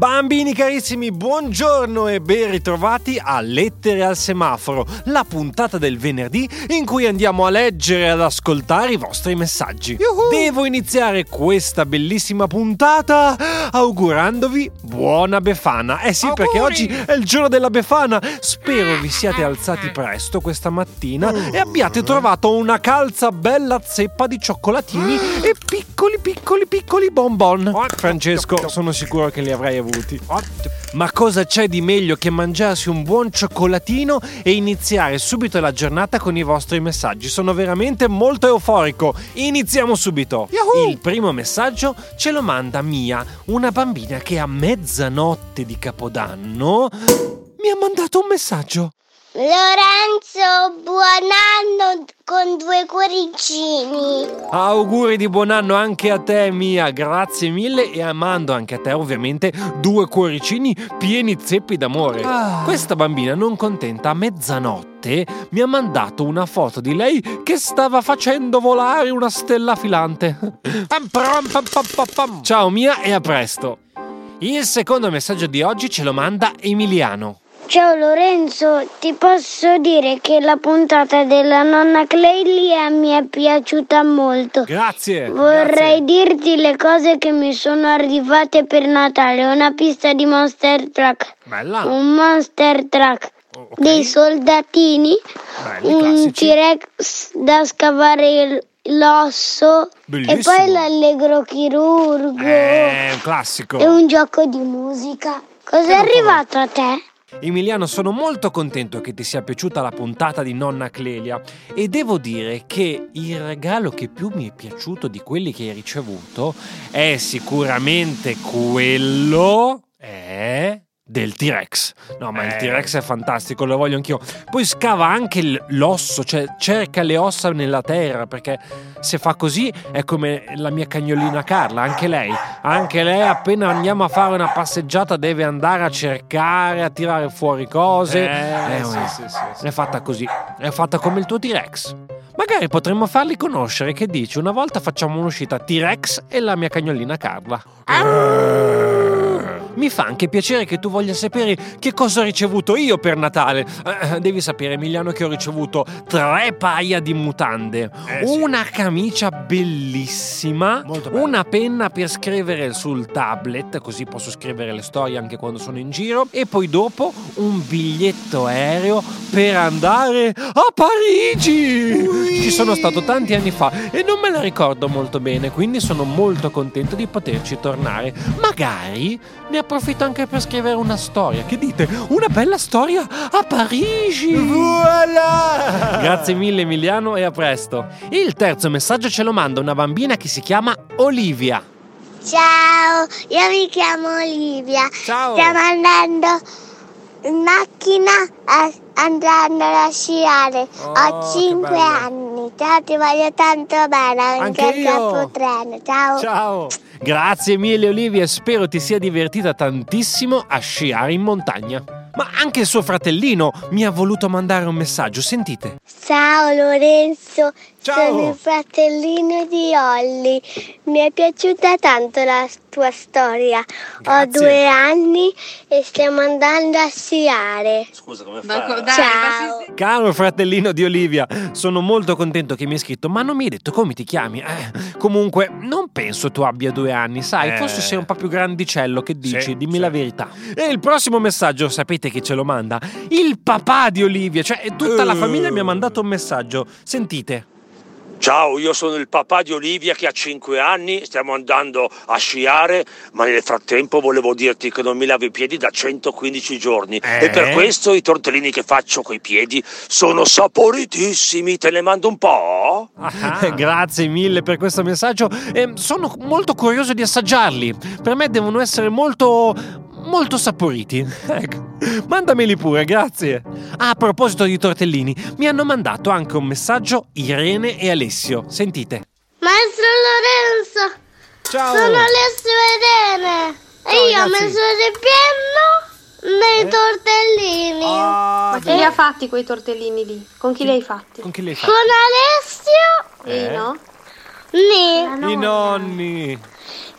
Bambini carissimi, buongiorno e ben ritrovati a Lettere al semaforo, la puntata del venerdì in cui andiamo a leggere e ad ascoltare i vostri messaggi. Yuhu! Devo iniziare questa bellissima puntata augurandovi buona Befana. Eh sì, Auguri! perché oggi è il giorno della Befana. Spero vi siate alzati presto questa mattina e abbiate trovato una calza bella zeppa di cioccolatini e piccoli piccoli piccoli bonbon. Francesco, sono sicuro che li avrai avuti. Ma cosa c'è di meglio che mangiarsi un buon cioccolatino e iniziare subito la giornata con i vostri messaggi? Sono veramente molto euforico. Iniziamo subito. Yahoo! Il primo messaggio ce lo manda Mia, una bambina che a mezzanotte di Capodanno mi ha mandato un messaggio. Lorenzo, buon anno con due cuoricini. Auguri di buon anno anche a te, Mia. Grazie mille e amando anche a te, ovviamente, due cuoricini pieni zeppi d'amore. Ah. Questa bambina non contenta a mezzanotte mi ha mandato una foto di lei che stava facendo volare una stella filante. Pam, pam, pam, pam, pam, pam. Ciao Mia e a presto. Il secondo messaggio di oggi ce lo manda Emiliano. Ciao Lorenzo, ti posso dire che la puntata della nonna Clelia mi è piaciuta molto. Grazie. Vorrei dirti le cose che mi sono arrivate per Natale. Una pista di Monster Truck, Bella. un Monster Truck, Oh, ok. dei soldatini, Belli, un classici. T-Rex da scavare il- l'osso e Bellissimo. poi l'allegro chirurgo Eh, un classico. e un gioco di musica. Cos'è arrivato a te? Emiliano, sono molto contento che ti sia piaciuta la puntata di Nonna Clelia e devo dire che il regalo che più mi è piaciuto di quelli che hai ricevuto è sicuramente quello del T-Rex. No, ma il Eh. T-Rex è fantastico, lo voglio anch'io. Poi scava anche l'osso, cioè cerca le ossa nella terra, perché se fa così è come la mia cagnolina Carla, anche lei. Anche lei appena andiamo a fare una passeggiata deve andare a cercare, a tirare fuori cose. Eh, Eh, sì, oh, sì, sì, sì. È fatta così, è fatta come il tuo T-Rex. Magari potremmo farli conoscere, che dici? Una volta facciamo un'uscita T-Rex e la mia cagnolina Carla. Mi fa anche piacere che tu voglia sapere che cosa ho ricevuto io per Natale. Eh, devi sapere, Emiliano, che ho ricevuto tre paia di mutande, Eh, sì. una camicia bellissima, una penna per scrivere sul tablet, così posso scrivere le storie anche quando sono in giro, e poi dopo un biglietto aereo per andare a Parigi. Ci sono stato tanti anni fa e non me la ricordo molto bene, quindi sono molto contento di poterci tornare. Magari ne approfitto anche per scrivere una storia. Che dite? Una bella storia a Parigi! Voilà! Grazie mille Emiliano e a presto. Il terzo messaggio ce lo manda una bambina che si chiama Olivia. Ciao, io mi chiamo Olivia. Ciao. Stiamo andando in macchina a- andando a sciare. Oh, Ho che 5 bello. anni. Ciao, ti voglio tanto bene. Anche, Anche il io. capotreno. Ciao. Ciao! Grazie mille Olivia, spero ti sia divertita tantissimo a sciare in montagna. Ma anche il suo fratellino mi ha voluto mandare un messaggio, sentite. Ciao Lorenzo, Ciao. sono il fratellino di Olli. Mi è piaciuta tanto la tua storia. Ho Grazie. due anni e stiamo andando a sciare. Scusa, come Ma fa? co- dai, Ciao. Caro fratellino di Olivia, sono molto contento che mi hai scritto, ma non mi hai detto come ti chiami. Eh, comunque, non penso tu abbia due anni, sai, Eh. forse sei un po' più grandicello, che dici? Sì, Dimmi sì. la verità. E il prossimo messaggio, sapete chi ce lo manda? Il papà di Olivia, cioè tutta la Eh. famiglia mi ha mandato un messaggio. Sentite. Ciao, io sono il papà di Olivia che ha 5 anni, stiamo andando a sciare, ma nel frattempo volevo dirti che non mi lavo i piedi da 115 giorni Eh? e per questo i tortellini che faccio coi piedi sono saporitissimi, te ne mando un po'? Grazie mille per questo messaggio. Eh, sono molto curioso di assaggiarli. Per me devono essere molto. molto saporiti. Ecco. Mandameli pure, grazie. Ah, a proposito di tortellini, mi hanno mandato anche un messaggio Irene e Alessio. Sentite. Maestro Lorenzo, Ciao! sono Alessio Irene. E io ho ragazzi. messo il piano nei tortellini. Ah, Ma chi li ha fatti quei tortellini lì? Con chi li hai fatti? Con chi li hai Con fatti? Alessio, Eh? no? ne. I nonni!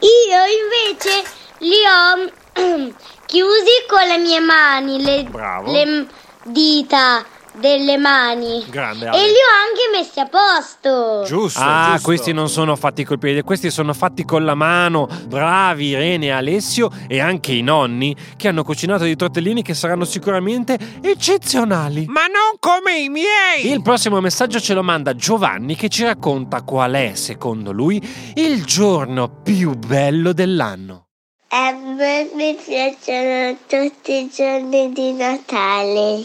Io invece li ho chiusi con le mie mani, le, Bravo. le dita delle mani. Grande, E li ho anche messi a posto. Giusto. Ah, giusto. questi non sono fatti col piede, questi sono fatti con la mano. Bravi Irene e Alessio e anche i nonni che hanno cucinato dei tortellini che saranno sicuramente eccezionali. Ma non come i miei! Il prossimo messaggio ce lo manda Giovanni che ci racconta qual è, secondo lui, il giorno più bello dell'anno. A me mi piacciono tutti i giorni di Natale.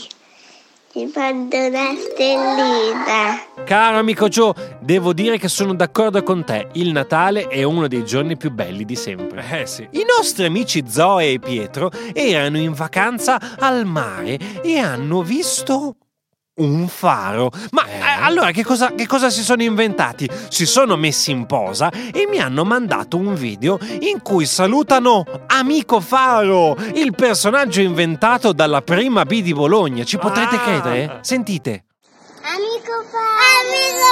Ti mando una stellina. Caro amico Joe, devo dire che sono d'accordo con te. Il Natale è uno dei giorni più belli di sempre. Eh sì. I nostri amici Zoe e Pietro erano in vacanza al mare e hanno visto un faro. Ma Eh? eh, allora che cosa, che cosa si sono inventati? Si sono messi in posa e mi hanno mandato un video in cui salutano Amico Faro, il personaggio inventato dalla prima B di Bologna. Ci potrete Ah. credere? Sentite. Amico Amico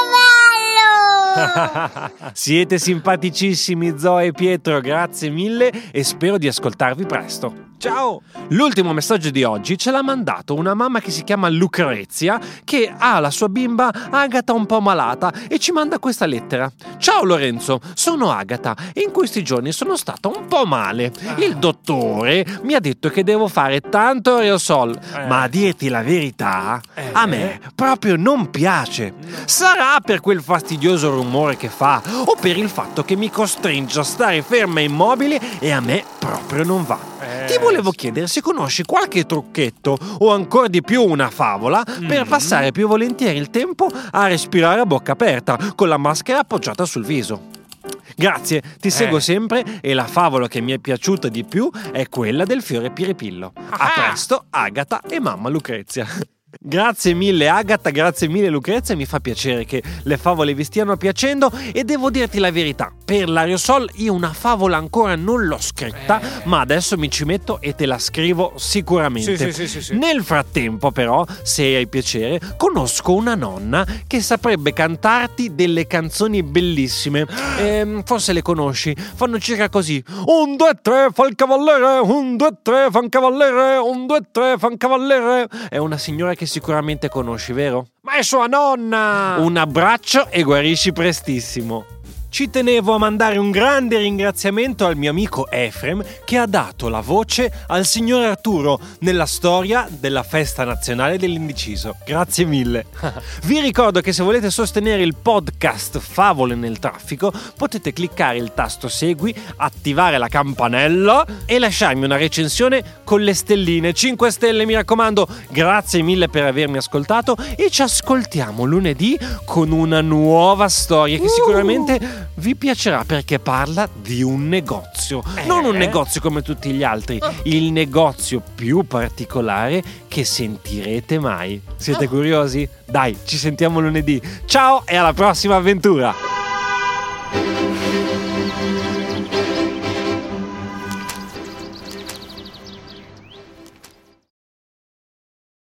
bello! Siete simpaticissimi Zoe e Pietro, grazie mille e spero di ascoltarvi presto. Ciao! L'ultimo messaggio di oggi ce l'ha mandato una mamma che si chiama Lucrezia che ha la sua bimba Agata un po' malata e ci manda questa lettera. Ciao Lorenzo, sono Agata e in questi giorni sono stata un po' male. Il dottore mi ha detto che devo fare tanto aerosol, Eh. ma a dirti la verità, Eh. a me proprio non piace. Sarà per quel fastidioso rumore che fa o per il fatto che mi costringe a stare ferma e immobile e a me proprio non va. Eh, Ti volevo chiedere se conosci qualche trucchetto o ancora di più una favola per Mm. passare più volentieri il tempo a respirare a bocca aperta con la maschera appoggiata sul viso. Grazie, ti seguo Eh. sempre e la favola che mi è piaciuta di più è quella del fiore piripillo. A Ah. presto, Agata e mamma Lucrezia. Grazie mille Agata, grazie mille Lucrezia, mi fa piacere che le favole vi stiano piacendo e devo dirti la verità, per l'aerosol io una favola ancora non l'ho scritta, Eh. ma adesso mi ci metto e te la scrivo sicuramente. Sì, sì, sì, sì. Nel frattempo però, se hai piacere, conosco una nonna che saprebbe cantarti delle canzoni bellissime. Ehm, forse le conosci, fanno circa così. Un, due, tre, fa il cavaliere, un, due, tre, fa un cavaliere, un, due, tre, fa un cavaliere. È una signora che sicuramente conosci, vero? Ma è sua nonna! Un abbraccio e guarisci prestissimo. Ci tenevo a mandare un grande ringraziamento al mio amico Efrem che ha dato la voce al signor Arturo nella storia della festa nazionale dell'indeciso. Grazie mille. Vi ricordo che se volete sostenere il podcast Favole nel traffico potete cliccare il tasto segui, attivare la campanella e lasciarmi una recensione con le stelline. 5 stelle mi raccomando. Grazie mille per avermi ascoltato e ci ascoltiamo lunedì con una nuova storia che sicuramente vi piacerà perché parla di un negozio. Non un Eh? negozio come tutti gli altri, il negozio più particolare che sentirete mai. Siete curiosi? Dai, ci sentiamo lunedì. Ciao e alla prossima avventura!